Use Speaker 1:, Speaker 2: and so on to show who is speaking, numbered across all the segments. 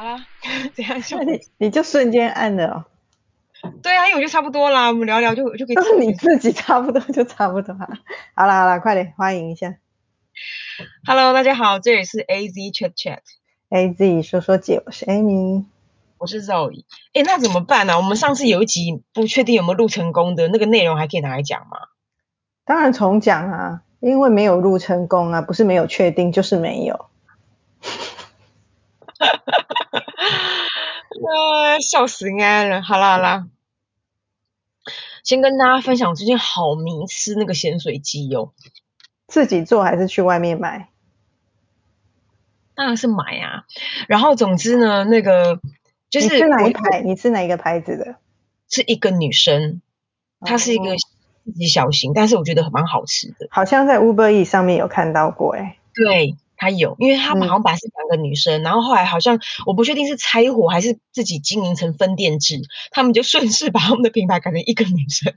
Speaker 1: 好啦，怎样笑？
Speaker 2: 你你就瞬间按了哦，
Speaker 1: 对啊，因为我就差不多啦，我们聊聊就就可以。
Speaker 2: 都是你自己差不多就差不多。好啦好啦，快点欢迎一下。
Speaker 1: Hello，大家好，这里是 AZ Chat
Speaker 2: Chat，A Z 说说姐，我是 Amy。
Speaker 1: 我是 Zoe。哎，那怎么办呢、我们上次有一集不确定有没有录成功的那个内容，还可以拿来讲吗？
Speaker 2: 当然重讲啊，因为没有录成功啊，不是没有确定就是没有。
Speaker 1: 呃，笑死应该了。好啦好啦，先跟大家分享，我最近好迷吃那个咸水鸡哦，
Speaker 2: 自己做还是去外面买？
Speaker 1: 当然是买啊。然后总之呢，那个就
Speaker 2: 你
Speaker 1: 是
Speaker 2: 哪一排？你是哪一个牌子的？
Speaker 1: 是一个女生，她是一个
Speaker 2: 哦
Speaker 1: 自己小型，但是我觉得蛮好吃的。
Speaker 2: 好像在 Uber E 上面有看到过、欸，
Speaker 1: 对，她有，因为他好像本来是两个女生，然后后来好像我不确定是拆伙还是自己经营成分店制，他们就顺势把他们的品牌改成一个女生，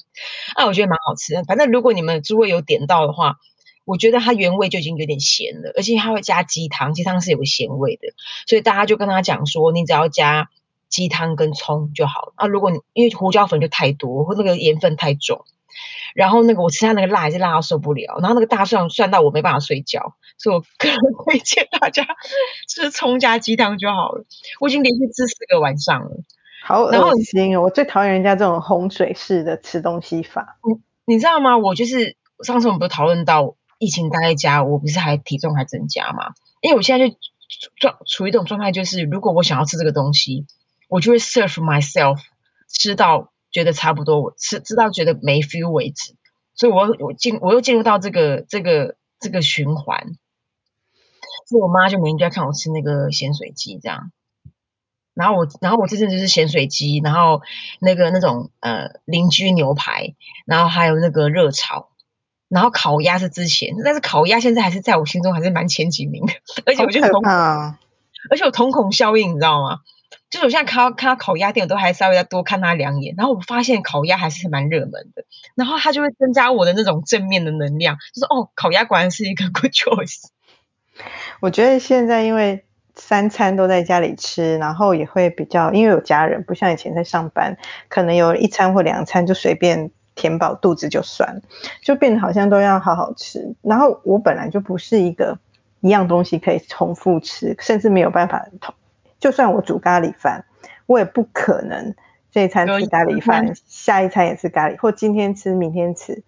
Speaker 1: 啊，我觉得蛮好吃的。反正如果你们诸位有点到的话，我觉得它原味就已经有点咸了，而且它会加鸡汤，鸡汤是有个咸味的，所以大家就跟他讲说，你只要加鸡汤跟葱就好了。啊，如果你因为胡椒粉就太多，或那个盐分太重。然后那个我吃它那个辣还是辣到受不了，然后那个大蒜蒜到我没办法睡觉，所以我个人 推荐大家 吃葱加鸡汤就好了。我已经连续吃四个晚上了。
Speaker 2: 好恶心哦！我最讨厌人家这种洪水式的吃东西法。
Speaker 1: 你知道吗？我就是上次我们不是讨论到疫情待在家，我不是还体重还增加吗？因为我现在就状处于一种状态，就是如果我想要吃这个东西，我就会 serve myself 吃到觉得差不多，我吃吃到觉得没 feel 为止，所以我又我进我又进入到这个这个这个循环，所以我妈就每天就要看我吃那个咸水鸡这样。然后我，然后我这阵就是咸水鸡，然后那个那种呃邻居牛排，然后还有那个热炒，然后烤鸭是之前，但是烤鸭现在还是在我心中还是蛮前几名的，而且我觉得同，
Speaker 2: 怕哦！
Speaker 1: 而且我瞳孔效应，你知道吗？就是我现在看到看到烤鸭店，我都还稍微再多看他两眼，然后我发现烤鸭还是蛮热门的，然后它就会增加我的那种正面的能量，就是哦，烤鸭果然是一个 good choice。
Speaker 2: 我觉得现在因为三餐都在家里吃，然后也会比较，因为有家人，不像以前在上班，可能有一餐或两餐就随便填饱肚子就算了，就变得好像都要好好吃。然后我本来就不是一个一样东西可以重复吃，甚至没有办法同，就算我煮咖喱饭，我也不可能这一餐吃咖喱饭，下一餐也吃咖喱，或今天吃明天吃，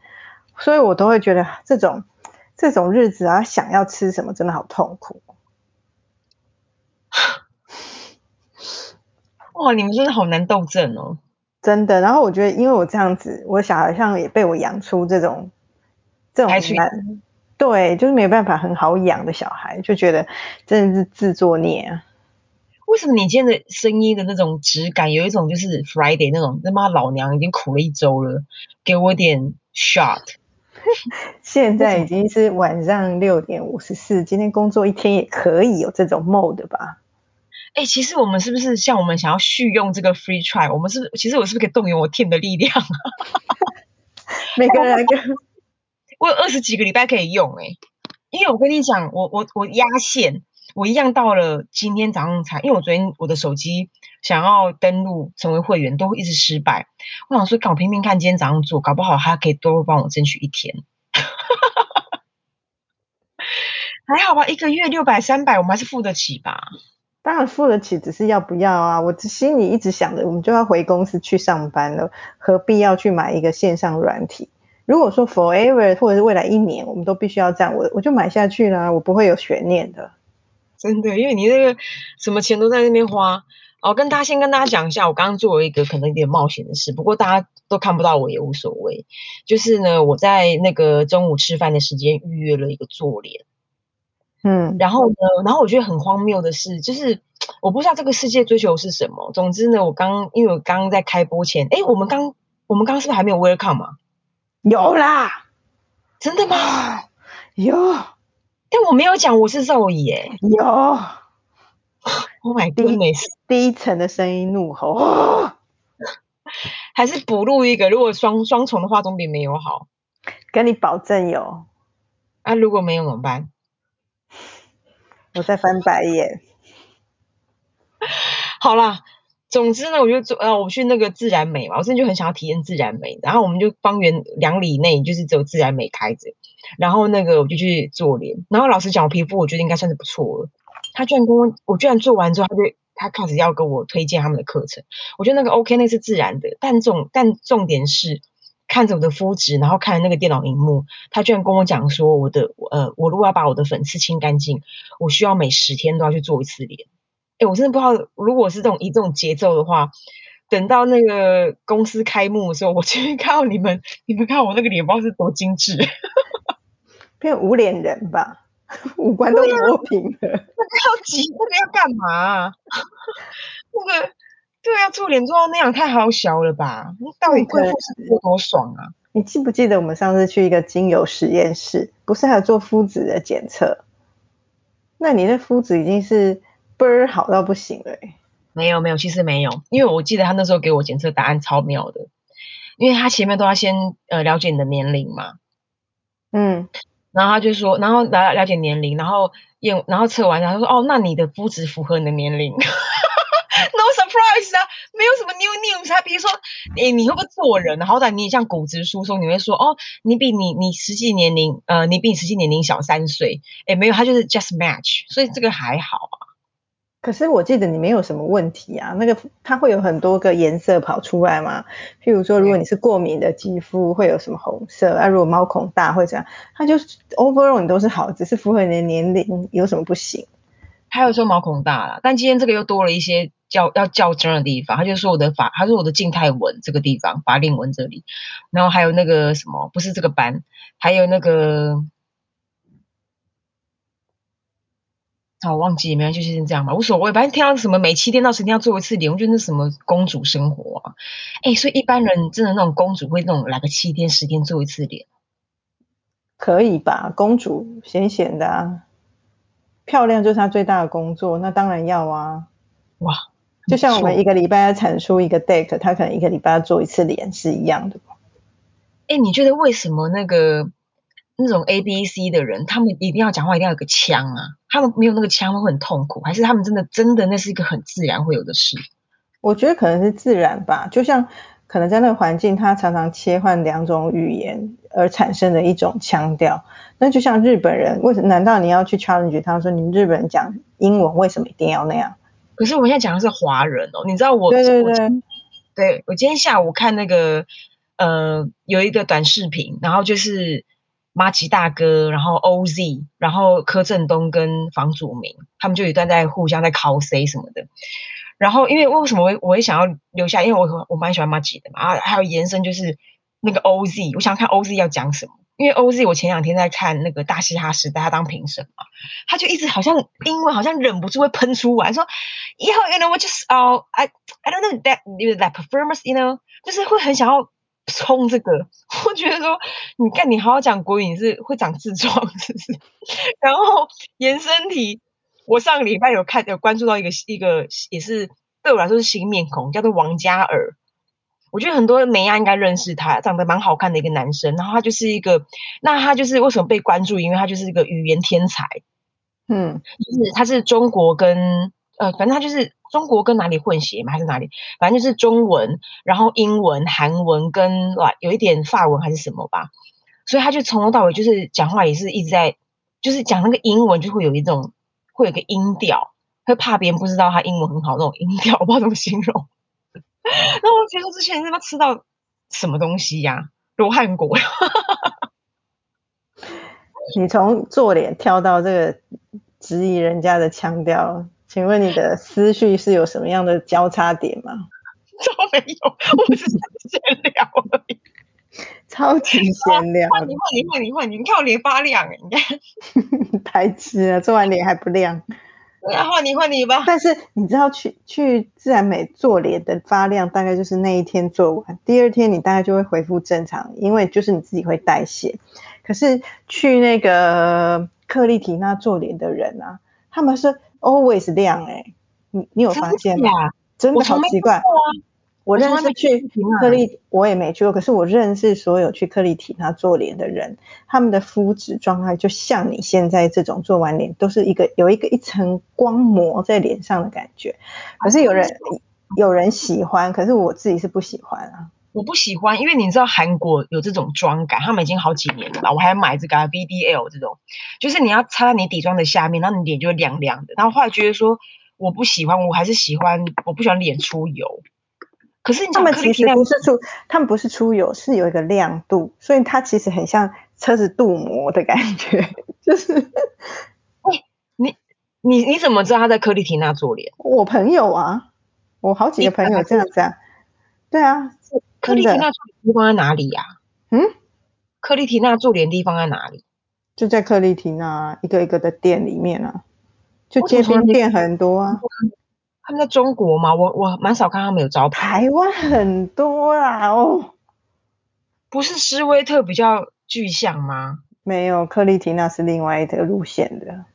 Speaker 2: 所以我都会觉得这种这种日子啊，想要吃什么真的好痛苦。
Speaker 1: 哇，你们真的好难斗争哦。
Speaker 2: 真的，然后我觉得，因为我这样子，我小孩像也被我养出这种这种难，对，就是没有办法很好养的小孩，就觉得真的是自作孽啊。
Speaker 1: 为什么你今天的声音的那种质感，有一种就是 Friday 那种他妈老娘已经苦了一周了，给我点 shot。
Speaker 2: 现在已经是晚上六点五十四，今天工作一天也可以有这种 mode 吧？
Speaker 1: 哎、其实我们是不是像我们想要续用这个 free try，我们是不是其实我是不是可以动员我 team 的力量啊？
Speaker 2: 每个人跟
Speaker 1: 我有二十几个礼拜可以用哎、因为我跟你讲，我我我压线，我一样到了今天早上才，因为我昨天我的手机想要登录成为会员都一直失败，我想说，搞拼命看今天早上做，搞不好他可以多帮我争取一天。还好吧，一个月六百三百，我们还是付得起吧？
Speaker 2: 当然付得起，只是要不要啊？我心里一直想着，我们就要回公司去上班了，何必要去买一个线上软体？如果说 forever 或者是未来一年，我们都必须要这样，我我就买下去啦，我不会有悬念的。
Speaker 1: 真的，因为你那个什么钱都在那边花。哦，跟大家先跟大家讲一下，我刚刚做了一个可能有点冒险的事，不过大家都看不到我也无所谓。就是呢，我在那个中午吃饭的时间预约了一个做脸，
Speaker 2: 嗯，
Speaker 1: 然后呢，然后我觉得很荒谬的是，就是我不知道这个世界追求是什么。总之呢，我刚因为我刚刚在开播前，哎，我们刚我们刚刚是不是还没有 welcome 啊？
Speaker 2: 有啦，
Speaker 1: 真的吗？
Speaker 2: 有
Speaker 1: 但我没有讲我是肉乙诶
Speaker 2: 有
Speaker 1: ，，Oh my
Speaker 2: 第一
Speaker 1: goodness！
Speaker 2: 低沉的声音怒吼，哦
Speaker 1: 还是补录一个，如果双双重的话，总比没有好。
Speaker 2: 跟你保证有，
Speaker 1: 啊，如果没有怎么办？
Speaker 2: 我在翻白眼。
Speaker 1: 好啦，总之呢，我就做呃，我去那个自然美嘛，我真的就很想要体验自然美，然后我们就方圆两里内就是只有自然美开着，然后那个我就去做脸，然后老实讲，我皮肤我觉得应该算是不错了。他居然跟我，我居然做完之后，他就他开始要跟我推荐他们的课程，我觉得那个 OK，那是自然的，但重但重点是看着我的肤质，然后看那个电脑荧幕，他居然跟我讲说，我的呃，我如果要把我的粉刺清干净，我需要每十天都要去做一次脸。哎，我真的不知道，如果是这种以这种节奏的话，等到那个公司开幕的时候，我去 看到你们，你们看我那个脸包是多精致，
Speaker 2: 变无脸人吧。五官都磨平了，那个
Speaker 1: 要挤，那个要干嘛？那个对啊，做脸做到那样太好笑了吧？你到底贵妇是有多爽啊？
Speaker 2: 你记不记得我们上次去一个精油实验室，不是还有做肤质的检测？那你那肤质已经是倍儿好到不行了。
Speaker 1: 没有没有，其实没有，因为我记得他那时候给我检测答案超妙的，因为他前面都要先呃了解你的年龄嘛。嗯。然后他就说，然后来了解年龄，然后验，然后测完，他说，哦，那你的肤质符合你的年龄，no surprise 啊，没有什么 new news。啊比如说，诶，你会不会做人？好歹你也像骨质疏松，你会说，哦，你比你你实际年龄，呃，你比你实际年龄小三岁，诶，没有，他就是 just match，所以这个还好啊。
Speaker 2: 可是我记得你没有什么问题啊，那个它会有很多个颜色跑出来嘛，譬如说如果你是过敏的肌肤会有什么红色，啊如果毛孔大会怎样，它就是 overall 你都是好，只是符合你的年龄有什么不行？
Speaker 1: 还有说毛孔大了，但今天这个又多了一些较要较真的地方，他就说我的法，他说我的静态纹这个地方，法令纹这里，然后还有那个什么不是这个斑，还有那个。我忘记，没关系，就先这样吧，无所谓。反正听到什么每七天到十天要做一次脸，我觉得那什么公主生活啊？哎，所以一般人真的那种公主会那种来个七天十天做一次脸，
Speaker 2: 可以吧？公主闲闲的啊，漂亮就是她最大的工作，那当然要啊。哇，就像我们一个礼拜要产出一个 deck，她可能一个礼拜要做一次脸是一样的。
Speaker 1: 哎，你觉得为什么那个？那种 A B C 的人，他们一定要讲话，一定要有个腔啊！他们没有那个腔会很痛苦，还是他们真的真的那是一个很自然会有的事？
Speaker 2: 我觉得可能是自然吧，就像可能在那个环境，他常常切换两种语言而产生的一种腔调。那就像日本人，为什难道你要去 challenge 他说你们日本人讲英文为什么一定要那样？
Speaker 1: 可是我现在讲的是华人哦，你知道我
Speaker 2: 对对对，
Speaker 1: 对我今天下午看那个呃有一个短视频，然后就是。马吉大哥，然后 OZ，然后柯震东跟房祖名，他们就一段在互相在 cos 什么的。然后因为为什么我我会想要留下？因为我我蛮喜欢马吉的嘛。啊，还有延伸就是那个 OZ，我想看 OZ 要讲什么。因为 OZ 我前两天在看那个大嘻哈时代，他当评审嘛，他就一直好像英文好像忍不住会喷出来说，以后 you know what just oh I I don't know that that performance you know，就是会很想要。冲这个，我觉得说，你看你好好讲国语，你是会长痔疮，是不是？然后延伸题，我上个礼拜有看有关注到一个一个也是对我来说是新面孔，叫做王嘉尔。我觉得很多美亚应该认识他，长得蛮好看的一个男生。然后他就是一个，那他就是为什么被关注？因为他就是一个语言天才。嗯，就是他是中国跟呃，反正他就是。中国跟哪里混血嘛？还是哪里？反正就是中文，然后英文、韩文跟有一点法文还是什么吧。所以他就从头到尾就是讲话也是一直在，就是讲那个英文就会有一种会有个音调，会怕别人不知道他英文很好那种音调，我不知道怎么形容。那我觉得之前他妈吃到什么东西呀？罗汉果。
Speaker 2: 你从做脸跳到这个质疑人家的腔调。请问你的思绪是有什么样的交叉点吗？
Speaker 1: 都没有，我只是闲聊而已。
Speaker 2: 超级闲聊。
Speaker 1: 换你换你换你换你，你看我脸发亮哎，你看。
Speaker 2: 白痴啊，做完脸还不亮。
Speaker 1: 那换你换你吧。
Speaker 2: 但是你知道去去自然美做脸的发亮，大概就是那一天做完，第二天你大概就会恢复正常，因为就是你自己会代谢。可是去那个克丽缇娜做脸的人啊，他们是。Always 亮哎，你你有发现吗？真的好奇怪。我认识去克
Speaker 1: 克
Speaker 2: 丽，我也没去过，可是我认识所有去克丽缇娜做脸的人，他们的肤质状态就像你现在这种做完脸都是一个有一个一层光膜在脸上的感觉。可是有人有人喜欢，可是我自己是不喜欢啊。
Speaker 1: 我不喜欢，因为你知道韩国有这种妆感，他们已经好几年了吧？我还买这个 VDL 这种，就是你要擦在你底妆的下面，然后你脸就会亮亮的。然后后来觉得说我不喜欢，我还是喜欢，我不喜欢脸出油。可是你
Speaker 2: 他们其实不是出，他们不是出油，是有一个亮度，所以它其实很像车子镀膜的感觉，就是
Speaker 1: 你你你怎么知道他在克丽缇娜做脸？
Speaker 2: 我朋友啊，我好几个朋友这样子啊，对啊，
Speaker 1: 克丽缇娜做脸地方在哪里呀、
Speaker 2: 嗯，
Speaker 1: 克丽缇娜做脸地方在哪里？
Speaker 2: 就在克丽缇娜一个一个的店里面啊，就街边店很多啊，
Speaker 1: 他们在中国嘛？我我蛮少看他们有招牌，
Speaker 2: 台湾很多啦哦，
Speaker 1: 不是斯威特比较具象吗？
Speaker 2: 没有克丽缇娜是另外一个路线的，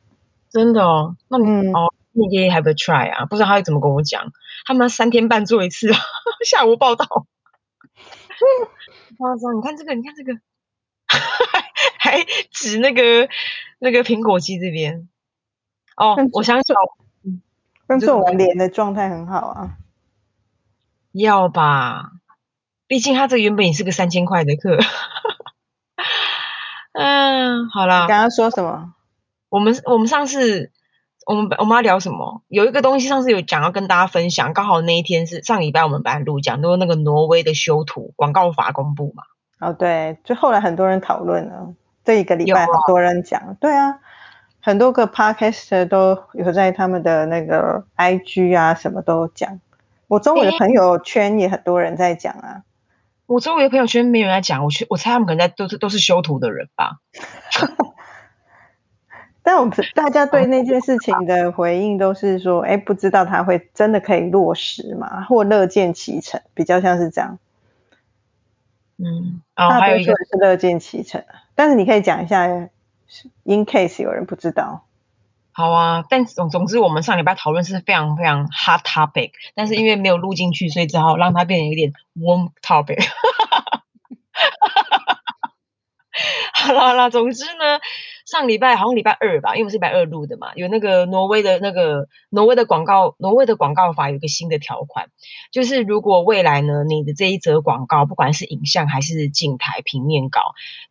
Speaker 1: 真的哦，那你、
Speaker 2: 嗯。
Speaker 1: 哦，你可以 have a try 啊，不知道他会怎么跟我讲，他们三天半做一次，下午报道。夸张，你看这个，你看这个，还指那个那个苹果肌这边。哦，我想起来
Speaker 2: 但
Speaker 1: 这个
Speaker 2: 做完脸的状态很好啊，
Speaker 1: 要吧，毕竟他这原本也是个三千块的课。嗯，好啦
Speaker 2: 你，刚刚说什么？
Speaker 1: 我们我们上次我们我们要聊什么？有一个东西上次有讲要跟大家分享，刚好那一天是上礼拜我们本来录讲，就是那个挪威的修图广告法公布嘛。
Speaker 2: 哦，对，就后来很多人讨论了，这一个礼拜
Speaker 1: 有啊
Speaker 2: 很多人讲，对啊，很多个 podcast 都有在他们的那个 IG 啊，什么都讲。我周围的朋友圈也很多人在讲啊，
Speaker 1: 我周围的朋友圈没有人在讲，我去我猜他们可能在都是都是修图的人吧。
Speaker 2: 但我们大家对那件事情的回应都是说，哎，不知道他会真的可以落实吗？或乐见其成，比较像是这样。
Speaker 1: 嗯，然后
Speaker 2: 大多数
Speaker 1: 还有一个
Speaker 2: 人是乐见其成啊，但是你可以讲一下，in case 有人不知道。
Speaker 1: 好啊，但总总之我们上礼拜讨论是非常非常 hot topic，但是因为没有录进去，所以只好让它变成有点 warm topic。好啦好啦，总之呢，上礼拜好像礼拜二吧，因为我是礼拜二录的嘛，有那个挪威的那个挪威的广告，挪威的广告法有一个新的条款，就是如果未来呢，你的这一则广告，不管是影像还是静态平面稿，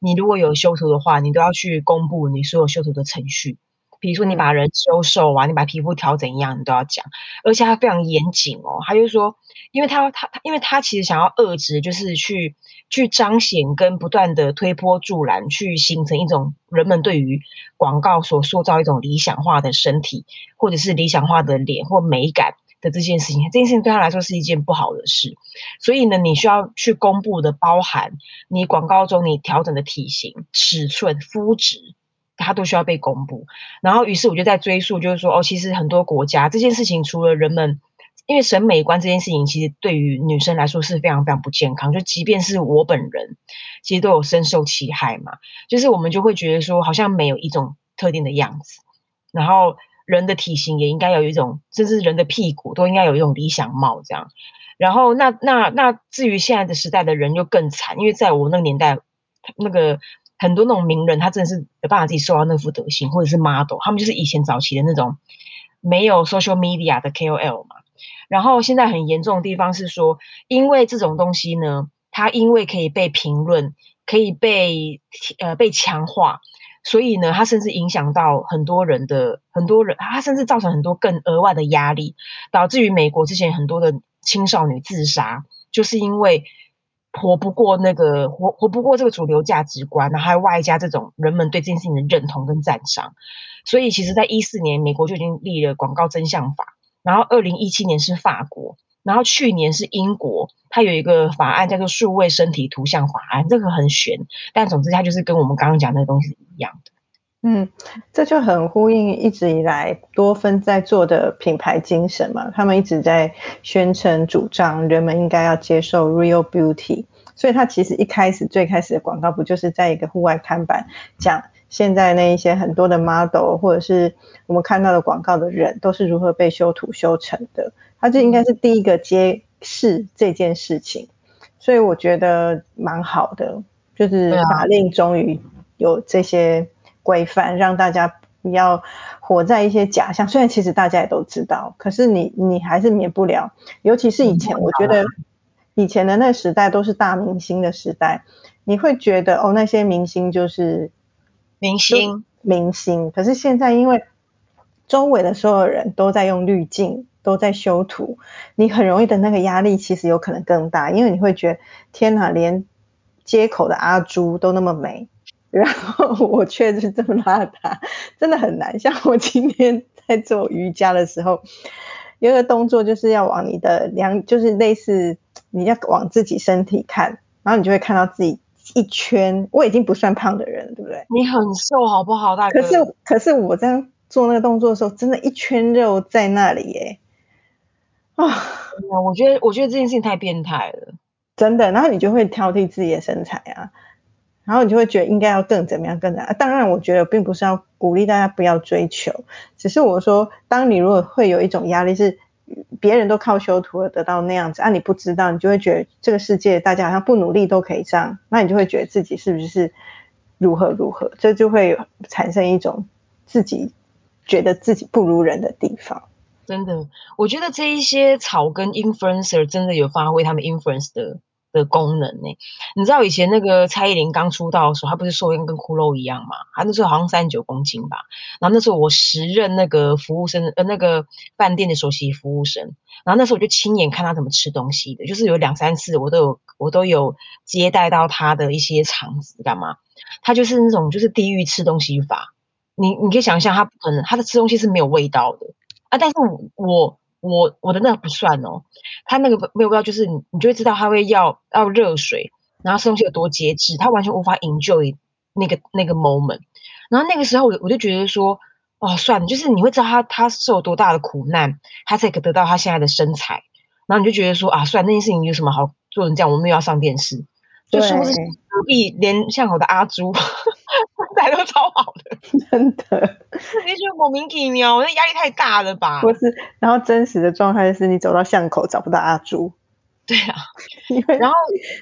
Speaker 1: 你如果有修图的话，你都要去公布你所有修图的程序。比如说你把人修瘦啊，你把皮肤调怎样，你都要讲，而且他非常严谨哦。他就说，因为他他他，因为他其实想要遏制，就是去去彰显跟不断的推波助澜，去形成一种人们对于广告所塑造一种理想化的身体，或者是理想化的脸或美感的这件事情。这件事情对他来说是一件不好的事，所以呢，你需要去公布的包含你广告中你调整的体型、尺寸、肤质。它都需要被公布，然后于是我就在追溯，就是说，哦，其实很多国家这件事情，除了人们因为审美观这件事情，其实对于女生来说是非常非常不健康，就即便是我本人，其实都有深受其害嘛。就是我们就会觉得说，好像没有一种特定的样子，然后人的体型也应该有一种，甚至人的屁股都应该有一种理想貌这样。然后那那那至于现在的时代的人就更惨，因为在我那个年代，那个。很多那种名人，他真的是没办法自己瘦到那副德行，或者是 model，他们就是以前早期的那种没有 social media 的 KOL 嘛。然后现在很严重的地方是说，因为这种东西呢，它因为可以被评论，可以被呃被强化，所以呢，它甚至影响到很多人的很多人，它甚至造成很多更额外的压力，导致于美国之前很多的青少女自杀，就是因为。活不过那个活活不过这个主流价值观，然后还外加这种人们对这件事情的认同跟赞赏，所以其实，在一四年美国就已经立了广告真相法，然后二零一七年是法国，然后去年是英国，它有一个法案叫做数位身体图像法案，这个很悬，但总之它就是跟我们刚刚讲那个东西一样的。
Speaker 2: 嗯，这就很呼应一直以来多芬在做的品牌精神嘛。他们一直在宣称主张人们应该要接受 real beauty，所以他其实一开始最开始的广告不就是在一个户外看板讲现在那一些很多的 model 或者是我们看到的广告的人都是如何被修图修成的。他就应该是第一个揭示这件事情，所以我觉得蛮好的，就是法令终于有这些规范，让大家不要活在一些假象。虽然其实大家也都知道，可是你你还是免不了，尤其是以前，我觉得以前的那个时代都是大明星的时代，你会觉得哦，那些明星就是
Speaker 1: 明星
Speaker 2: 明星，可是现在因为周围的所有人都在用滤镜。都在修图，你很容易的那个压力其实有可能更大，因为你会觉得天哪，连街口的阿朱都那么美，然后 我却是这么邋遢，真的很难。像我今天在做瑜伽的时候，有一个动作就是要往你的两，就是类似你要往自己身体看，然后你就会看到自己一圈。我已经不算胖的人，对不对？
Speaker 1: 你很瘦好不好，大
Speaker 2: 哥？可是可是我这样做那个动作的时候，真的，一圈肉在那里耶。啊，
Speaker 1: 我觉得我觉得这件事情太变态了，
Speaker 2: 真的。然后你就会挑剔自己的身材啊，然后你就会觉得应该要更怎么样更怎样。当然，我觉得并不是要鼓励大家不要追求，只是我说，当你如果会有一种压力是别人都靠修图而得到那样子，啊，你不知道，你就会觉得这个世界大家好像不努力都可以这样，那你就会觉得自己是不是如何如何，这就会产生一种自己觉得自己不如人的地方。
Speaker 1: 真的，我觉得这一些草根 influencer 真的有发挥他们 influence 的的功能呢。你知道以前那个蔡依林刚出道的时候，她不是瘦跟跟骷髅一样嘛？她那时候好像三十九公斤吧。然后那时候我时任那个服务生，呃，那个饭店的首席服务生。然后那时候我就亲眼看她怎么吃东西的，就是有两三次我都有我都有接待到她的一些场子干嘛？她就是那种就是地狱吃东西法。你你可以想象，她不可能她的吃东西是没有味道的。啊！但是我我我的那个不算哦，他那个没有味道，就是你你就会知道他会要要热水，然后吃东西有多节制，他完全无法 enjoy 那个那个 moment。然后那个时候我我就觉得说，哦，算了，就是你会知道他他受多大的苦难，他才可得到他现在的身材。然后你就觉得说，啊，算了那件事情有什么好做成这样？我们又要上电视，就是不是隔壁连巷口的阿朱。好的，
Speaker 2: 真的。
Speaker 1: 你觉得莫名其妙，我那压力太大了吧？
Speaker 2: 不是，然后真实的状态是你走到巷口找不到阿朱。
Speaker 1: 对啊，因为然后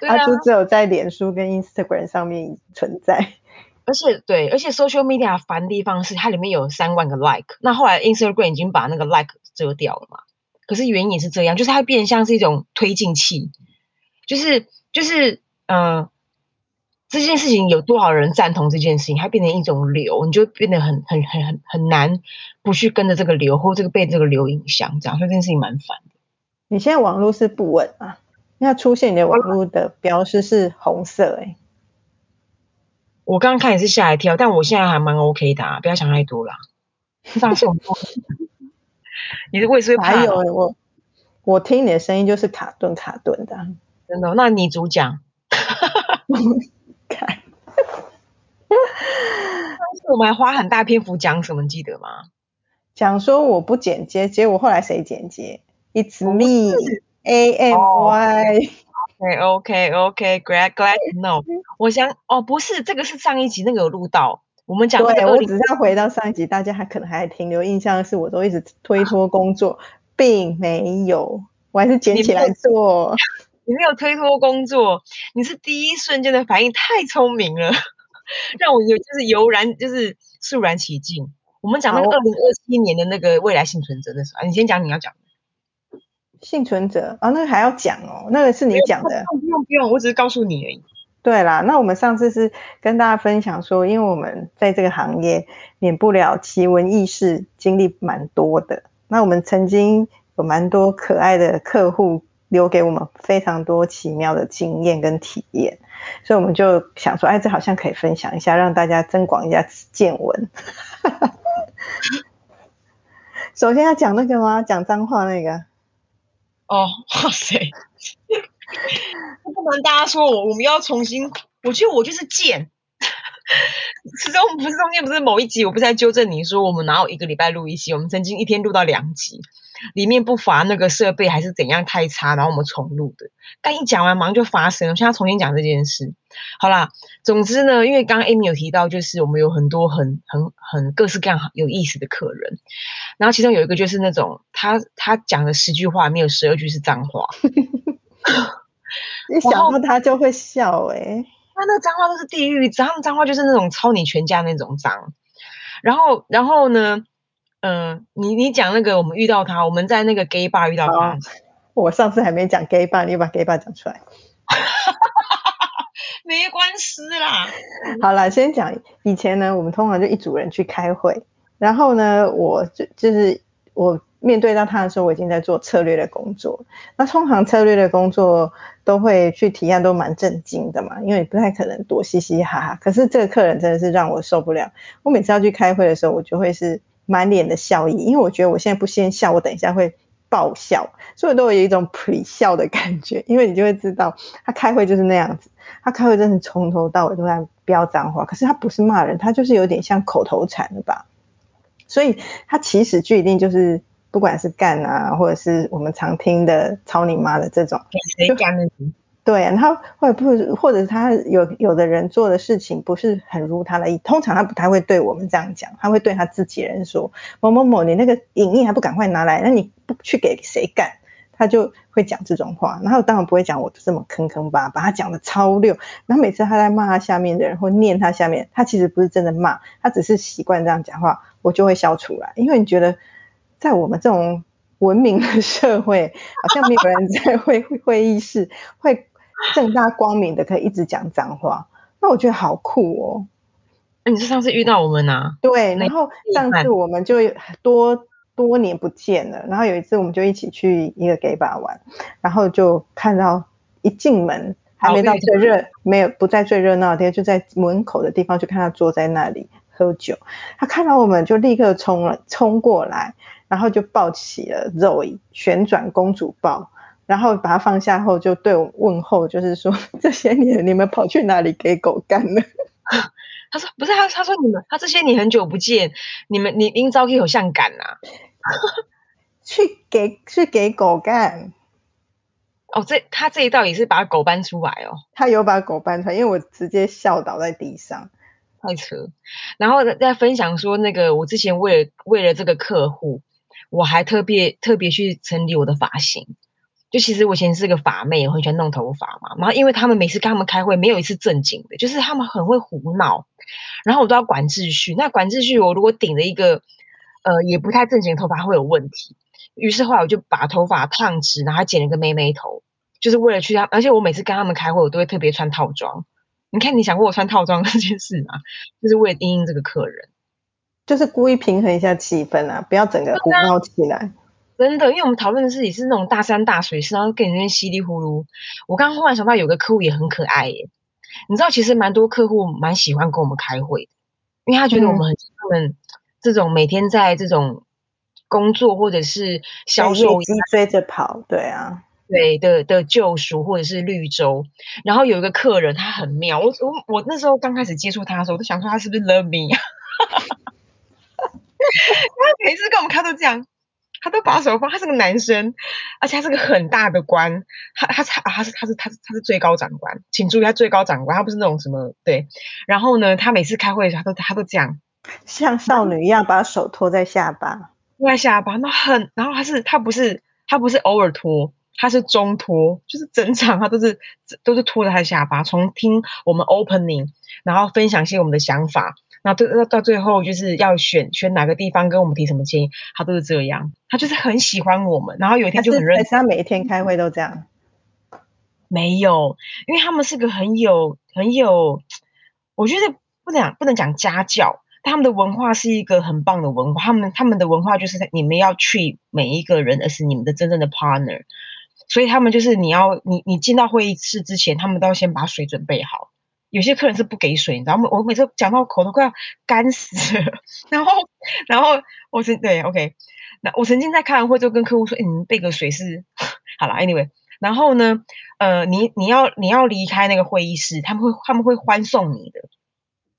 Speaker 2: 阿朱只有在脸书跟 Instagram 上面存在。
Speaker 1: 而且对，而且 social media 烦的地方是它里面有三万个 like，那后来 Instagram 已经把那个 like 遮掉了嘛。可是原因也是这样，就是它变相是一种推进器，就是就是嗯。这件事情有多少人赞同这件事情，它变成一种流，你就变得很很很很很难不去跟着这个流，或这个被这个流影响，这样所以这件事情蛮烦的。
Speaker 2: 你现在网络是不稳啊？那出现你的网络的标识是红色，哎，
Speaker 1: 我刚刚看也是吓一跳，但我现在还蛮 OK 的，啊不要想太多啦。上次我你是为什么
Speaker 2: 还有我我听你的声音就是卡顿卡顿的，
Speaker 1: 真的？那你主讲。
Speaker 2: 看，
Speaker 1: 我们还花很大篇幅讲什么，记得吗？
Speaker 2: 讲说我不剪接，结果后来谁剪接？It's me, A M Y。
Speaker 1: OK OK OK, glad glad to know。我想哦，不是，这个是上一集那个有录到，我们讲
Speaker 2: 对，我只是要回到上一集，大家还可能还停留印象是我都一直推脱工作，并没有，我还是捡起来做。
Speaker 1: 你没有推脱工作，你是第一瞬间的反应太聪明了，让我有就是油然就是肃然起敬。我们讲那个二零二七年的那个未来幸存者的时候，你先讲你要讲
Speaker 2: 幸存者啊，那个还要讲哦，那个是你讲的，
Speaker 1: 不用不用，我只是告诉你而已。
Speaker 2: 对啦，那我们上次是跟大家分享说，因为我们在这个行业免不了奇闻异事，经历蛮多的。那我们曾经有蛮多可爱的客户。留给我们非常多奇妙的经验跟体验，所以我们就想说，哎，这好像可以分享一下，让大家增广一下见闻。首先要讲那个吗？讲脏话那个？
Speaker 1: 哦，哇塞！不能大家说我，我们要重新。我觉得我就是贱。始终不是中间不是某一集，我不是在纠正你说，我们哪有一个礼拜录一集？我们曾经一天录到两集。里面不乏那个设备还是怎样太差，然后我们重录的。刚一讲完马上就发生了，现在重新讲这件事。好啦，总之呢，因为刚刚 Amy 有提到，就是我们有很多很很很各式各样有意思的客人，然后其中有一个就是那种他他讲的十句话，没有十二句是脏话。
Speaker 2: 一想到他就会笑哎，
Speaker 1: 他那脏话都是地狱，他们脏话就是那种抄你全家那种脏。然后然后呢，嗯，你你讲那个我们遇到他，我们在那个 gay bar 遇到他。
Speaker 2: 我上次还没讲 gay bar，你把 gay bar 讲出来。
Speaker 1: 没关系啦。
Speaker 2: 好了，先讲以前呢，我们通常就一组人去开会，然后呢，我就就是我。面对到他的时候，我已经在做策略的工作。那通常策略的工作都会去提案，都蛮震惊的嘛，因为不太可能多嘻嘻哈哈。可是这个客人真的是让我受不了。我每次要去开会的时候，我就会是满脸的笑意，因为我觉得我现在不先笑，我等一下会爆笑，所以都有一种 pre 笑的感觉。因为你就会知道，他开会就是那样子，他开会真的从头到尾都在飙脏话，可是他不是骂人，他就是有点像口头禅的吧。所以他其实就一定就是。不管是干啊，或者是我们常听的“操你妈”的这种，对，然后或者不，或者他有有的人做的事情不是很如他的意，通常他不太会对我们这样讲，他会对他自己人说：“某某某，你那个影印还不赶快拿来？那你不去给谁干？”他就会讲这种话，然后当然不会讲我这么坑坑巴，把他讲的超溜。然后每次他在骂他下面的人或念他下面，他其实不是真的骂，他只是习惯这样讲话，我就会笑出来，因为你觉得。在我们这种文明的社会，好像没有人在会会议室会正大光明的可以一直讲脏话，那我觉得好酷哦。
Speaker 1: 你是上次遇到我们呐？
Speaker 2: 对，然后上次我们就多多年不见了，然后有一次我们就一起去一个 gay bar 玩，然后就看到一进门还没到最热，没有不在最热闹的地方，就在门口的地方就看他坐在那里喝酒，他看到我们就立刻冲了冲过来。然后就抱起了 Zoe，旋转公主抱，然后把它放下后就对我问候，就是说 这些年你们跑去哪里给狗干了？
Speaker 1: 他说不是他，他说你们他这些年很久不见，你们你应招给有像赶呐？
Speaker 2: 去给去给狗干？
Speaker 1: 哦，这他这一道也是把狗搬出来哦。
Speaker 2: 他有把狗搬出来，因为我直接笑倒在地上。
Speaker 1: 太扯。然后在分享说那个我之前为了为了这个客户。我还特别特别去整理我的发型，就其实我以前是个发妹，我很喜欢弄头发嘛。然后因为他们每次跟他们开会，没有一次正经的，就是他们很会胡闹，然后我都要管秩序。那管秩序，我如果顶着一个呃也不太正经的头发，会有问题。于是后来我就把头发烫直，然后剪了个妹妹头，就是为了去他。而且我每次跟他们开会，我都会特别穿套装。你看，你想过我穿套装 这件事吗？就是为了应应这个客人。
Speaker 2: 就是故意平衡一下气氛啊，不要整个胡闹起来。
Speaker 1: 真的，因为我们讨论的事也是那种大山大水，然后跟人那边稀里糊涂。我刚刚忽然想到，有个客户也很可爱耶。你知道，其实蛮多客户蛮喜欢跟我们开会的，因为他觉得我们很他们这种每天在这种工作或者是销售
Speaker 2: 追着跑，对啊，
Speaker 1: 对的的救赎或者是绿洲。然后有一个客人他很妙，我我我那时候刚开始接触他的时候，我都想说他是不是 love me 啊？他每次跟我们开都这样，他都把手放。他是个男生，而且他是个很大的官，他他他他是他是他是他是最高长官，请注意他最高长官，他不是那种什么对。然后呢，他每次开会的时候，他都他都这样，
Speaker 2: 像少女一样把手托在下巴，
Speaker 1: 托在下巴，那很。然后他是他不是他不是偶尔托，他是中托，就是整场他都是都是托着他的下巴，从听我们 opening，然后分享一些我们的想法。那到到到最后就是要选选哪个地方跟我们提什么建议，他都是这样，他就是很喜欢我们。然后有一天就很认，
Speaker 2: 他每一天开会都这样。
Speaker 1: 没有，因为他们是个很有很有，我觉得不能讲不能讲家教，他们的文化是一个很棒的文化。他们他们的文化就是你们要去每一个人，而是你们的真正的 partner。所以他们就是你要你你进到会议室之前，他们都要先把水准备好。有些客人是不给水，你知道吗？我每次讲到口都快要干死了。然后，然后我是对，OK。那我曾经在开完会之后跟客户说：“哎，你们备个水是 好了。”Anyway，然后呢，呃，你你要你要离开那个会议室，他们会他们会欢送你的，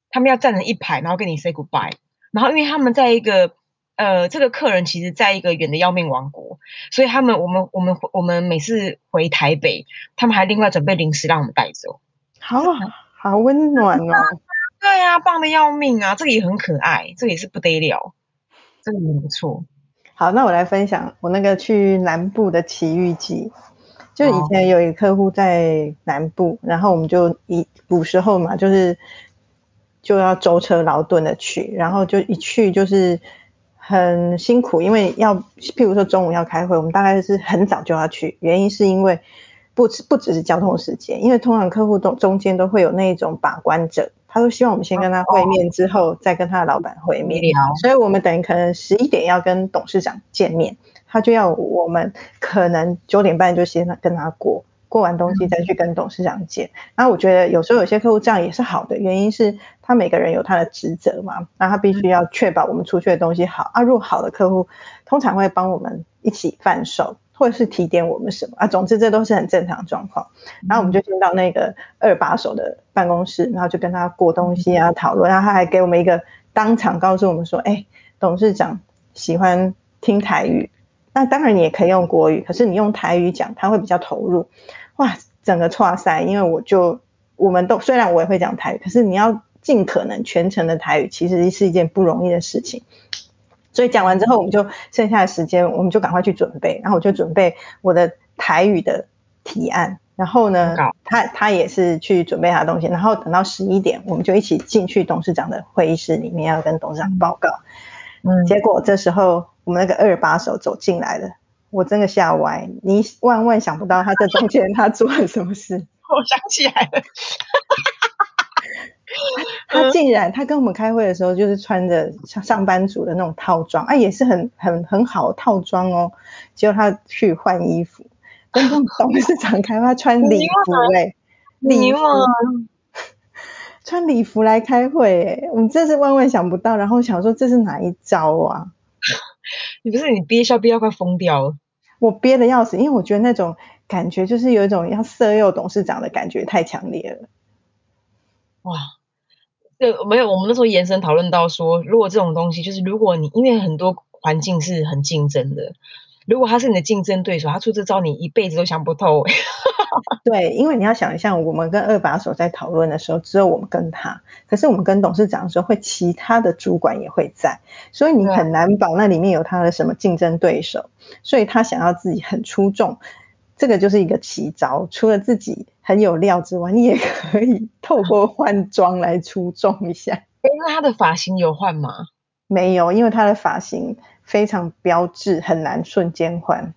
Speaker 1: 他们要站成一排，然后跟你 say goodbye。然后因为他们在一个呃，这个客人其实在一个远的要命王国，所以他们我们我们我们每次回台北，他们还另外准备零食让我们带走。
Speaker 2: 好好温暖哦。
Speaker 1: 对啊，棒的要命啊！这个也很可爱，这个也是不得了，这个也不错。
Speaker 2: 好，那我来分享我那个去南部的奇遇记。就以前有一个客户在南部，然后我们就一古时候嘛，就是就要舟车劳顿的去，然后就一去就是很辛苦，因为要譬如说中午要开会，我们大概是很早就要去，原因是因为不不只是交通时间，因为通常客户都中间都会有那种把关者。他都希望我们先跟他会面，之后再跟他的老板会面，所以我们等于可能十一点要跟董事长见面，他就要我们可能九点半就先跟他过，过完东西再去跟董事长见。那我觉得有时候有些客户这样也是好的，原因是他每个人有他的职责嘛，那他必须要确保我们出去的东西好啊。如果好的客户通常会帮我们一起贩售。或者是提点我们什么啊？总之这都是很正常状况。然后我们就先到那个二把手的办公室，然后就跟他过东西啊，讨论。然后他还给我们一个当场告诉我们说：“哎，董事长喜欢听台语，那当然你也可以用国语，可是你用台语讲，他会比较投入。”哇，整个错塞，因为我就我们都虽然我也会讲台语，可是你要尽可能全程的台语，其实是一件不容易的事情。所以讲完之后，我们就剩下的时间，我们就赶快去准备。然后我就准备我的台语的提案。然后呢，他他也是去准备他的东西。然后等到十一点，我们就一起进去董事长的会议室里面，要跟董事长报告。嗯。结果这时候，我们那个二把手走进来了，我真的吓歪。你万万想不到，他这中间他做了什么事？
Speaker 1: 我想起来了。
Speaker 2: 他竟然，他跟我们开会的时候就是穿着像上班族的那种套装，啊，也是很很很好的套装哦。结果他去换衣服，跟董事长开会穿礼服哎，
Speaker 1: 礼服，
Speaker 2: 穿礼服来开会哎，我们真是万万想不到。然后想说这是哪一招啊？
Speaker 1: 你不是你憋笑憋到快疯掉了？
Speaker 2: 我憋的要死，因为我觉得那种感觉就是有一种要色诱董事长的感觉太强烈了。
Speaker 1: 哇！对，没有，我们那时候延伸讨论到说，如果这种东西，就是如果你因为很多环境是很竞争的，如果他是你的竞争对手，他出这招你一辈子都想不透。
Speaker 2: 对，因为你要想一下，我们跟二把手在讨论的时候，只有我们跟他，可是我们跟董事长的时候，会其他的主管也会在，所以你很难保那里面有他的什么竞争对手，所以他想要自己很出众。这个就是一个奇招，除了自己很有料之外，你也可以透过换装来出众一下。
Speaker 1: 那他的发型有换吗？
Speaker 2: 没有，因为他的发型非常标志，很难瞬间换。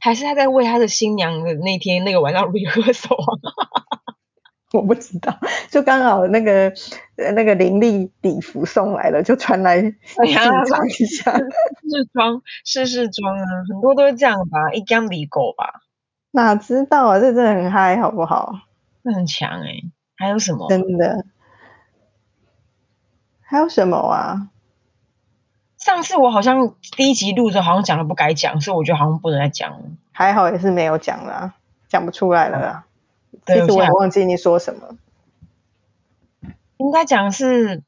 Speaker 1: 还是他在为他的新娘的那天那个晚上 rehearsal？
Speaker 2: 我不知道，就刚好那个那个林立礼服送来了，就传来一下。
Speaker 1: 试装试试装啊，很多都是这样吧，一江离狗吧。
Speaker 2: 哪知道啊，这真的很嗨，好不好？
Speaker 1: 那很强哎，还有什么？
Speaker 2: 真的？还有什么啊？
Speaker 1: 上次我好像第一集录着，好像讲了不该讲，所以我觉得好像不能再讲了。
Speaker 2: 还好也是没有讲啦，讲不出来了啦。其实我也忘记你说什么。
Speaker 1: 应该讲是，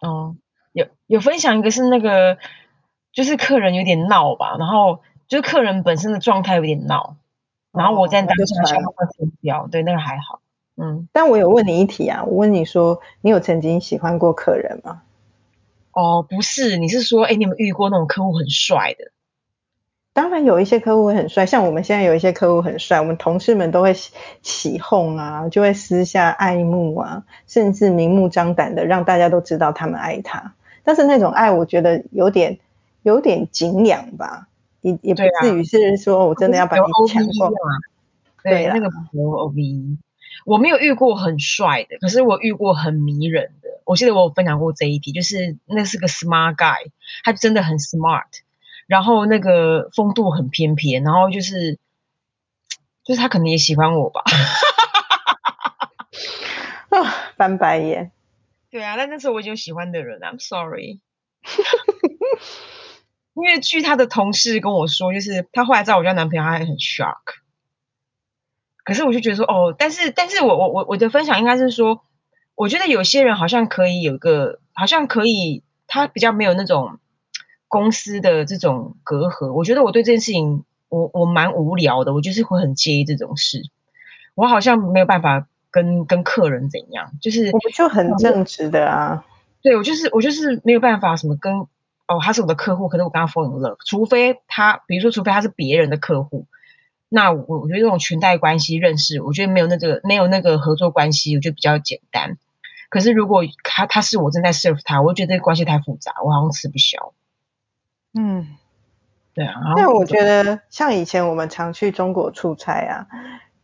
Speaker 1: 哦，有有分享一个是那个，就是客人有点闹吧，然后。就是客人本身的状态有点闹，然后我在当下想要分掉，对那个还好，嗯。
Speaker 2: 但我有问你一题啊，我问你说，你有曾经喜欢过客人吗？
Speaker 1: 哦，不是，你是说，哎，你有遇过那种客户很帅的？
Speaker 2: 当然有一些客户会很帅，像我们现在有一些客户很帅，我们同事们都会起哄啊，就会私下爱慕啊，甚至明目张胆的让大家都知道他们爱他。但是那种爱，我觉得有点有点敬仰吧。也也不至于是说我真的要把你抢过
Speaker 1: 对，那个不 O V，我没有遇过很帅的，可是我遇过很迷人的。我记得我有分享过这一题，就是那是个 smart guy，他真的很 smart，然后那个风度很翩翩，然后就是就是他可能也喜欢我吧，
Speaker 2: 啊，翻白眼。
Speaker 1: 对啊，但那时候我已经有喜欢的人，I'm sorry。因为据他的同事跟我说，就是他后来知道我交男朋友，他还很 shock。可是我就觉得说，哦，但是，但是我我我我的分享应该是说，我觉得有些人好像可以有个，好像可以他比较没有那种公司的这种隔阂。我觉得我对这件事情，我我蛮无聊的，我就是会很介意这种事。我好像没有办法跟跟客人怎样，就是
Speaker 2: 我们就很正直的啊。
Speaker 1: 对我就是我就是没有办法什么跟哦，他是我的客户，可是我跟他 fall in love，除非他，比如说除非他是别人的客户。那我我觉得这种裙带关系认识，我觉得没有那个没有那个合作关系，我觉得比较简单。可是如果他他是我正在 serve 他，我觉得这个关系太复杂，我好像吃不消。
Speaker 2: 嗯，
Speaker 1: 对啊。
Speaker 2: 那我觉得像以前我们常去中国出差啊，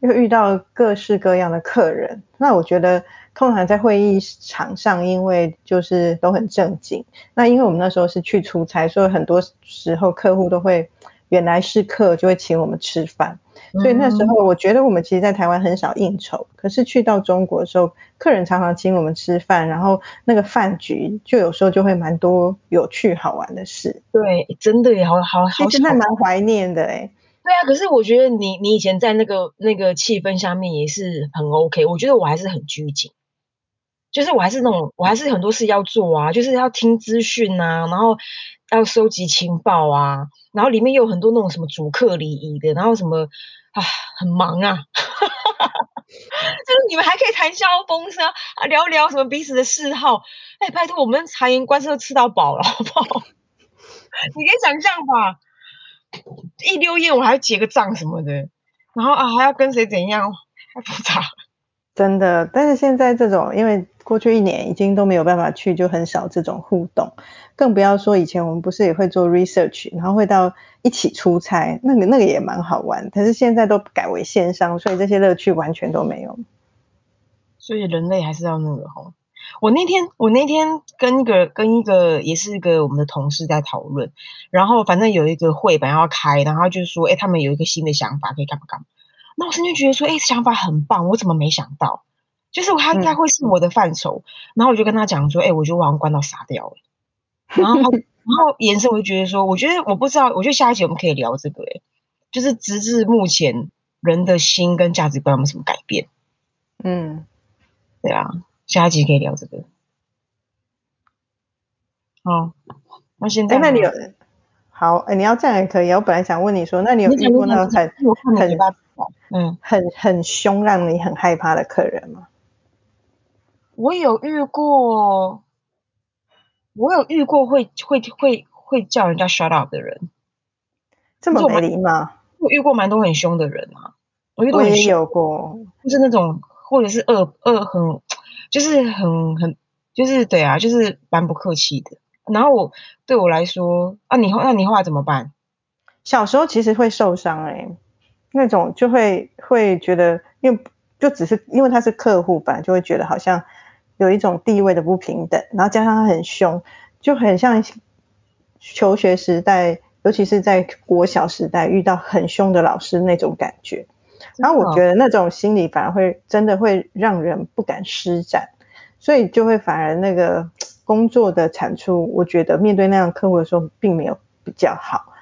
Speaker 2: 又遇到各式各样的客人。那我觉得通常在会议场上，因为就是都很正经。那因为我们那时候是去出差，所以很多时候客户都会。原来是客就会请我们吃饭，所以那时候我觉得我们其实，在台湾很少应酬，可是去到中国的时候，客人常常请我们吃饭，然后那个饭局就有时候就会蛮多有趣好玩的事。
Speaker 1: 对，真的也好好好，
Speaker 2: 现在蛮怀念的哎。
Speaker 1: 对啊，可是我觉得你你以前在那个那个气氛下面也是很 OK，我觉得我还是很拘谨，就是我还是那种我还是很多事要做啊，就是要听资讯啊，然后要收集情报啊。然后里面有很多那种什么主客礼仪的，然后什么啊，很忙啊，就是你们还可以谈笑风生啊，聊聊什么彼此的嗜好。哎，拜托，我们察言观色吃到饱了，好不好？你可以想象吧，一溜烟我还要结个账什么的，然后啊还要跟谁怎样，太复杂。
Speaker 2: 真的，但是现在这种，因为过去一年已经都没有办法去，就很少这种互动，更不要说以前我们不是也会做 research，然后会到一起出差，那个那个也蛮好玩。可是现在都改为线上，所以这些乐趣完全都没有。
Speaker 1: 所以人类还是要那个吼。我那天我那天跟一个跟一个也是一个我们的同事在讨论，然后反正有一个会本要开，然后就是说，哎，他们有一个新的想法，可以干嘛干嘛。那我瞬间觉得说，哎，想法很棒，我怎么没想到？就是他应该会是我的范畴。然后我就跟他讲说，哎，我觉得我好像关到傻掉了。然后，然后延伸我就觉得说，我觉得我不知道，我觉得下一集我们可以聊这个，哎，就是直至目前人的心跟价值观有没有什么改变？
Speaker 2: 嗯，
Speaker 1: 对啊，下一集可以聊这个。哦，那现在
Speaker 2: 那你有好，哎，你要这样也可以。我本来想问你说，那你有遇过那种很很。嗯，很很凶，让你很害怕的客人吗？
Speaker 1: 我有遇过，我有遇过会会会会叫人家 shut up 的人，
Speaker 2: 这么没礼貌。
Speaker 1: 我遇过蛮多很凶的人啊，
Speaker 2: 我也有过，
Speaker 1: 就是那种或者是恶恶很，就是很很就是对啊，就是蛮不客气的。然后我对我来说啊，你后那你后来怎么办？
Speaker 2: 小时候其实会受伤哎。那种就会会觉得，因为就只是因为他是客户，本来就会觉得好像有一种地位的不平等，然后加上他很凶，就很像求学时代，尤其是在国小时代遇到很凶的老师那种感觉。然后我觉得那种心理反而会真的会让人不敢施展，所以就会反而那个 工作的产出，我觉得面对那样客户的时候，并没有比较好。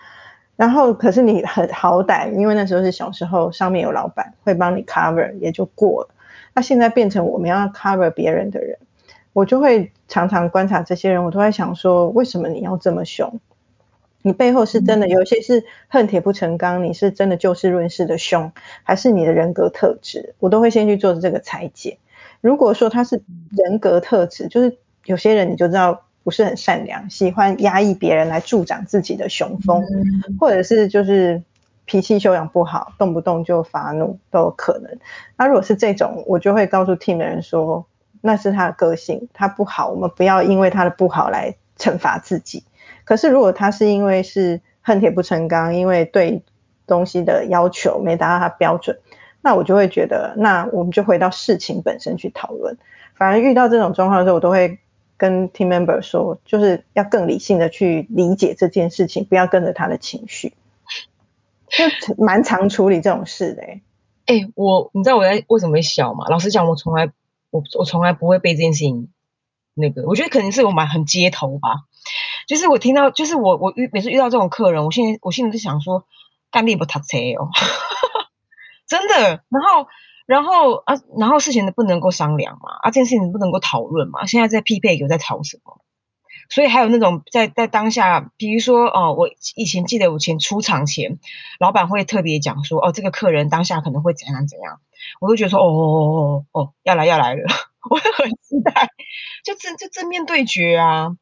Speaker 2: 然后，可是你很好歹，因为那时候是小时候，上面有老板会帮你 cover，也就过了。那现在变成我们要 cover 别人的人，我就会常常观察这些人，我都在想说，为什么你要这么凶？你背后是真的有些是恨铁不成钢，你是真的就事论事的凶，还是你的人格特质？我都会先去做这个裁剪。如果说他是人格特质，就是有些人你就知道。不是很善良，喜欢压抑别人来助长自己的雄风，或者是就是脾气修养不好，动不动就发怒都有可能。那如果是这种，我就会告诉 team 的人说，那是他的个性，他不好，我们不要因为他的不好来惩罚自己。可是如果他是因为是恨铁不成钢，因为对东西的要求没达到他标准，那我就会觉得，那我们就回到事情本身去讨论。反而遇到这种状况的时候，我都会。跟 team member 说，就是要更理性的去理解这件事情，不要跟着他的情绪，就 蛮常处理这种事的。
Speaker 1: 哎，我你知道我在为什么会笑吗？老实讲，我从来我我从来不会被这件事情那个，我觉得可能是我蛮很街头吧。就是我听到，就是我我遇每次遇到这种客人，我现在我现在就想说，干你不踏车哦，真的。然后。然后啊，然后事情呢不能够商量嘛，啊，这件事情不能够讨论嘛。现在在匹配有在吵什么？所以还有那种在在当下，比如说哦，我以前记得我前出场前，老板会特别讲说，哦，这个客人当下可能会怎样怎样，我都觉得说，哦哦哦哦哦，要来要来了，我会很期待，就正就正面对决啊。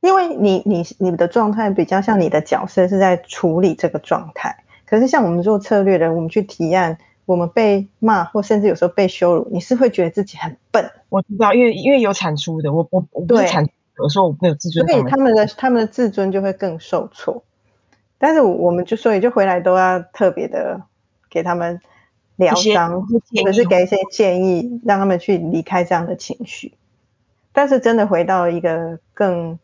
Speaker 2: 因为你你你的状态比较像你的角色是在处理这个状态，可是像我们做策略的，我们去提案，我们被骂或甚至有时候被羞辱，你是会觉得自己很笨。
Speaker 1: 我知道，因为因为有产出的，我我我不是产，有时候我没有自尊，
Speaker 2: 所以他们的他们的自尊就会更受挫。但是我们就所以就回来都要特别的给他们疗伤，或者是给一些建议，让他们去离开这样的情绪。但是真的回到一个更。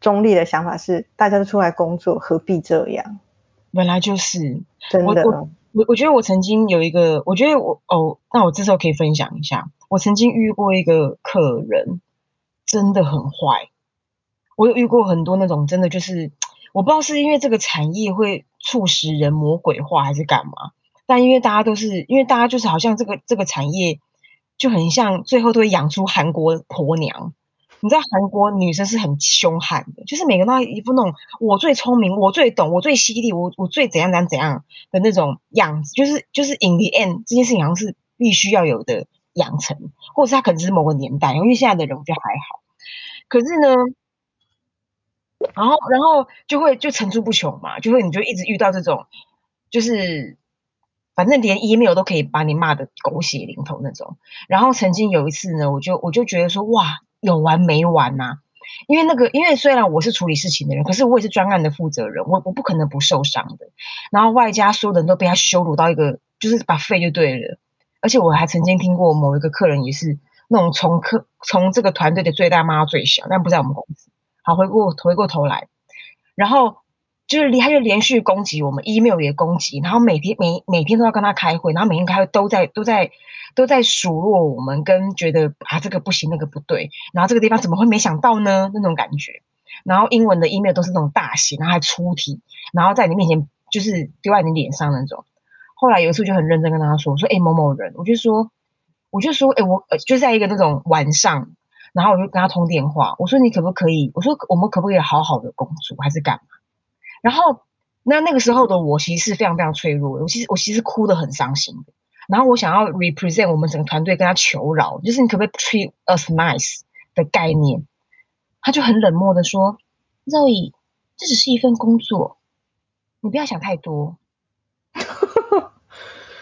Speaker 2: 中立的想法是，大家都出来工作，何必这样？
Speaker 1: 本来就是
Speaker 2: 真的。
Speaker 1: 我我我觉得我曾经有一个，我觉得我哦，那我这时候可以分享一下，我曾经遇过一个客人，真的很坏。我有遇过很多那种，真的就是，我不知道是因为这个产业会促使人魔鬼化，还是干嘛？但因为大家都是，因为大家就是好像这个这个产业就很像，最后都会养出韩国婆娘。你知道韩国女生是很凶悍的，就是每个都一副那种我最聪明、我最懂、我最犀利、我我最怎样怎样怎样的那种样子，就是就是 in the end 这件事情好像是必须要有的养成，或者是他可能是某个年代，因为现在的人我觉得还好，可是呢，然后然后就会就层出不穷嘛，就会你就一直遇到这种，就是反正连 email 都可以把你骂的狗血淋头那种。然后曾经有一次呢，我就我就觉得说哇。有完没完呐？因为那个，因为虽然我是处理事情的人，可是我也是专案的负责人，我我不可能不受伤的。然后外加所有人都被他羞辱到一个，就是把废就对了。而且我还曾经听过某一个客人也是那种从客从这个团队的最大骂到最小，但不在我们公司。好，回过回过头来，然后。就是他就连续攻击我们，email 也攻击，然后每天每每天都要跟他开会，然后每天开会都在都在都在数落我们，跟觉得啊这个不行那个不对，然后这个地方怎么会没想到呢？那种感觉，然后英文的 email 都是那种大写，然后还粗体，然后在你面前就是丢在你脸上那种。后来有一次就很认真跟他说，我说哎某某人，我就说我就说哎我就在一个那种晚上，然后我就跟他通电话，我说你可不可以？我说我们可不可以好好的工作还是干嘛？然后，那那个时候的我其实是非常非常脆弱，我其实我其实哭得很伤心。然后我想要 represent 我们整个团队跟他求饶，就是你可不可以 treat us nice 的概念？他就很冷漠的说：“Zoe，这只是一份工作，你不要想太多。”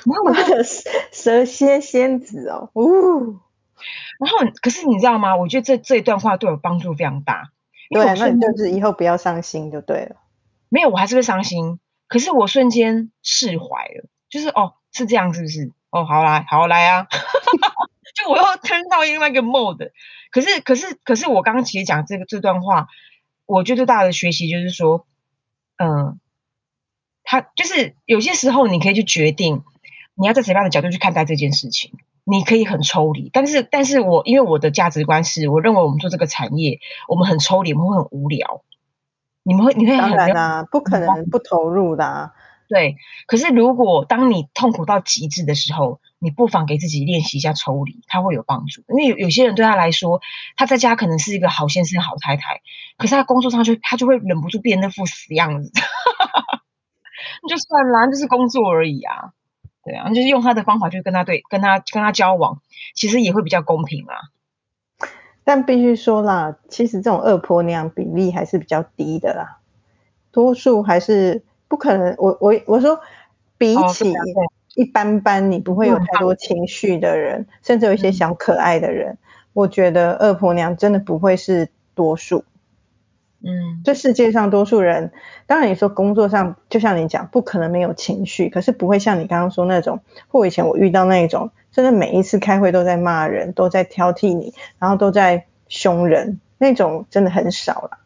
Speaker 2: 然后我的蛇蝎仙子哦，呜。
Speaker 1: 然后可是你知道吗？我觉得这这一段话对我帮助非常大。
Speaker 2: 对，那就是以后不要伤心就对了。
Speaker 1: 没有，我还是会伤心。可是我瞬间释怀了，就是哦，是这样，是不是？哦，好来，好来啊！就我又 turn 到另外一个 mode。可是，可是，可是，我刚刚其实讲这个这段话，我觉得最大的学习就是说，嗯，他就是有些时候你可以去决定你要在什么样的角度去看待这件事情。你可以很抽离，但是，但是我因为我的价值观是，我认为我们做这个产业，我们很抽离，我们会很无聊。你们会，你会
Speaker 2: 当然啦，不可能不投入的。
Speaker 1: 对，可是如果当你痛苦到极致的时候，你不妨给自己练习一下抽离，它会有帮助。因为有有些人对他来说，他在家可能是一个好先生、好太太，可是他工作上就他就会忍不住变那副死样子。你 就算啦，就是工作而已啊。对啊，就是用他的方法去跟他对，跟他跟他交往，其实也会比较公平啦。
Speaker 2: 但必须说啦，其实这种恶婆娘比例还是比较低的啦，多数还是不可能。我我我说，比起一般般，你不会有太多情绪的人，甚至有一些小可爱的人，我觉得恶婆娘真的不会是多数。
Speaker 1: 嗯，
Speaker 2: 这世界上多数人，当然你说工作上，就像你讲，不可能没有情绪，可是不会像你刚刚说那种，或以前我遇到那种。真的每一次开会都在骂人，都在挑剔你，然后都在凶人，那种真的很少了。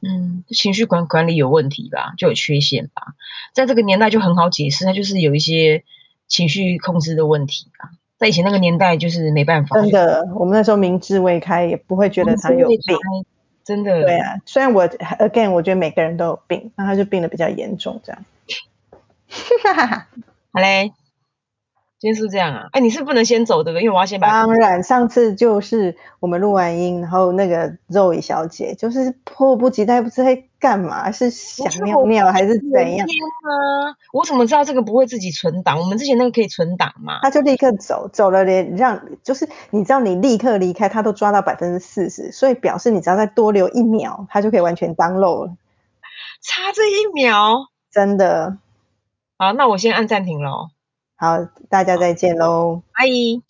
Speaker 1: 嗯，情绪管管理有问题吧，就有缺陷吧。在这个年代就很好解释，那就是有一些情绪控制的问题吧。在以前那个年代就是没办法。
Speaker 2: 真的，我们那时候明智未开，也不会觉得他有病。
Speaker 1: 真的。
Speaker 2: 对啊，虽然我 again 我觉得每个人都有病，那他就病的比较严重这样。
Speaker 1: 哈哈哈，好嘞。今天是这样啊？哎，你是不能先走对不对？因为我要先把
Speaker 2: 当然，上次就是我们录完音，然后那个肉 o 小姐就是迫不及待，不知道在干嘛，是想尿尿还是怎样？
Speaker 1: 天啊！我怎么知道这个不会自己存档？我们之前那个可以存档嘛？
Speaker 2: 他就立刻走，走了连让就是你知道你立刻离开，他都抓到百分之四十，所以表示你只要再多留一秒，他就可以完全当漏了。
Speaker 1: 差这一秒，
Speaker 2: 真的。
Speaker 1: 好，那我先按暂停喽。
Speaker 2: 好，大家再见喽，
Speaker 1: 阿姨。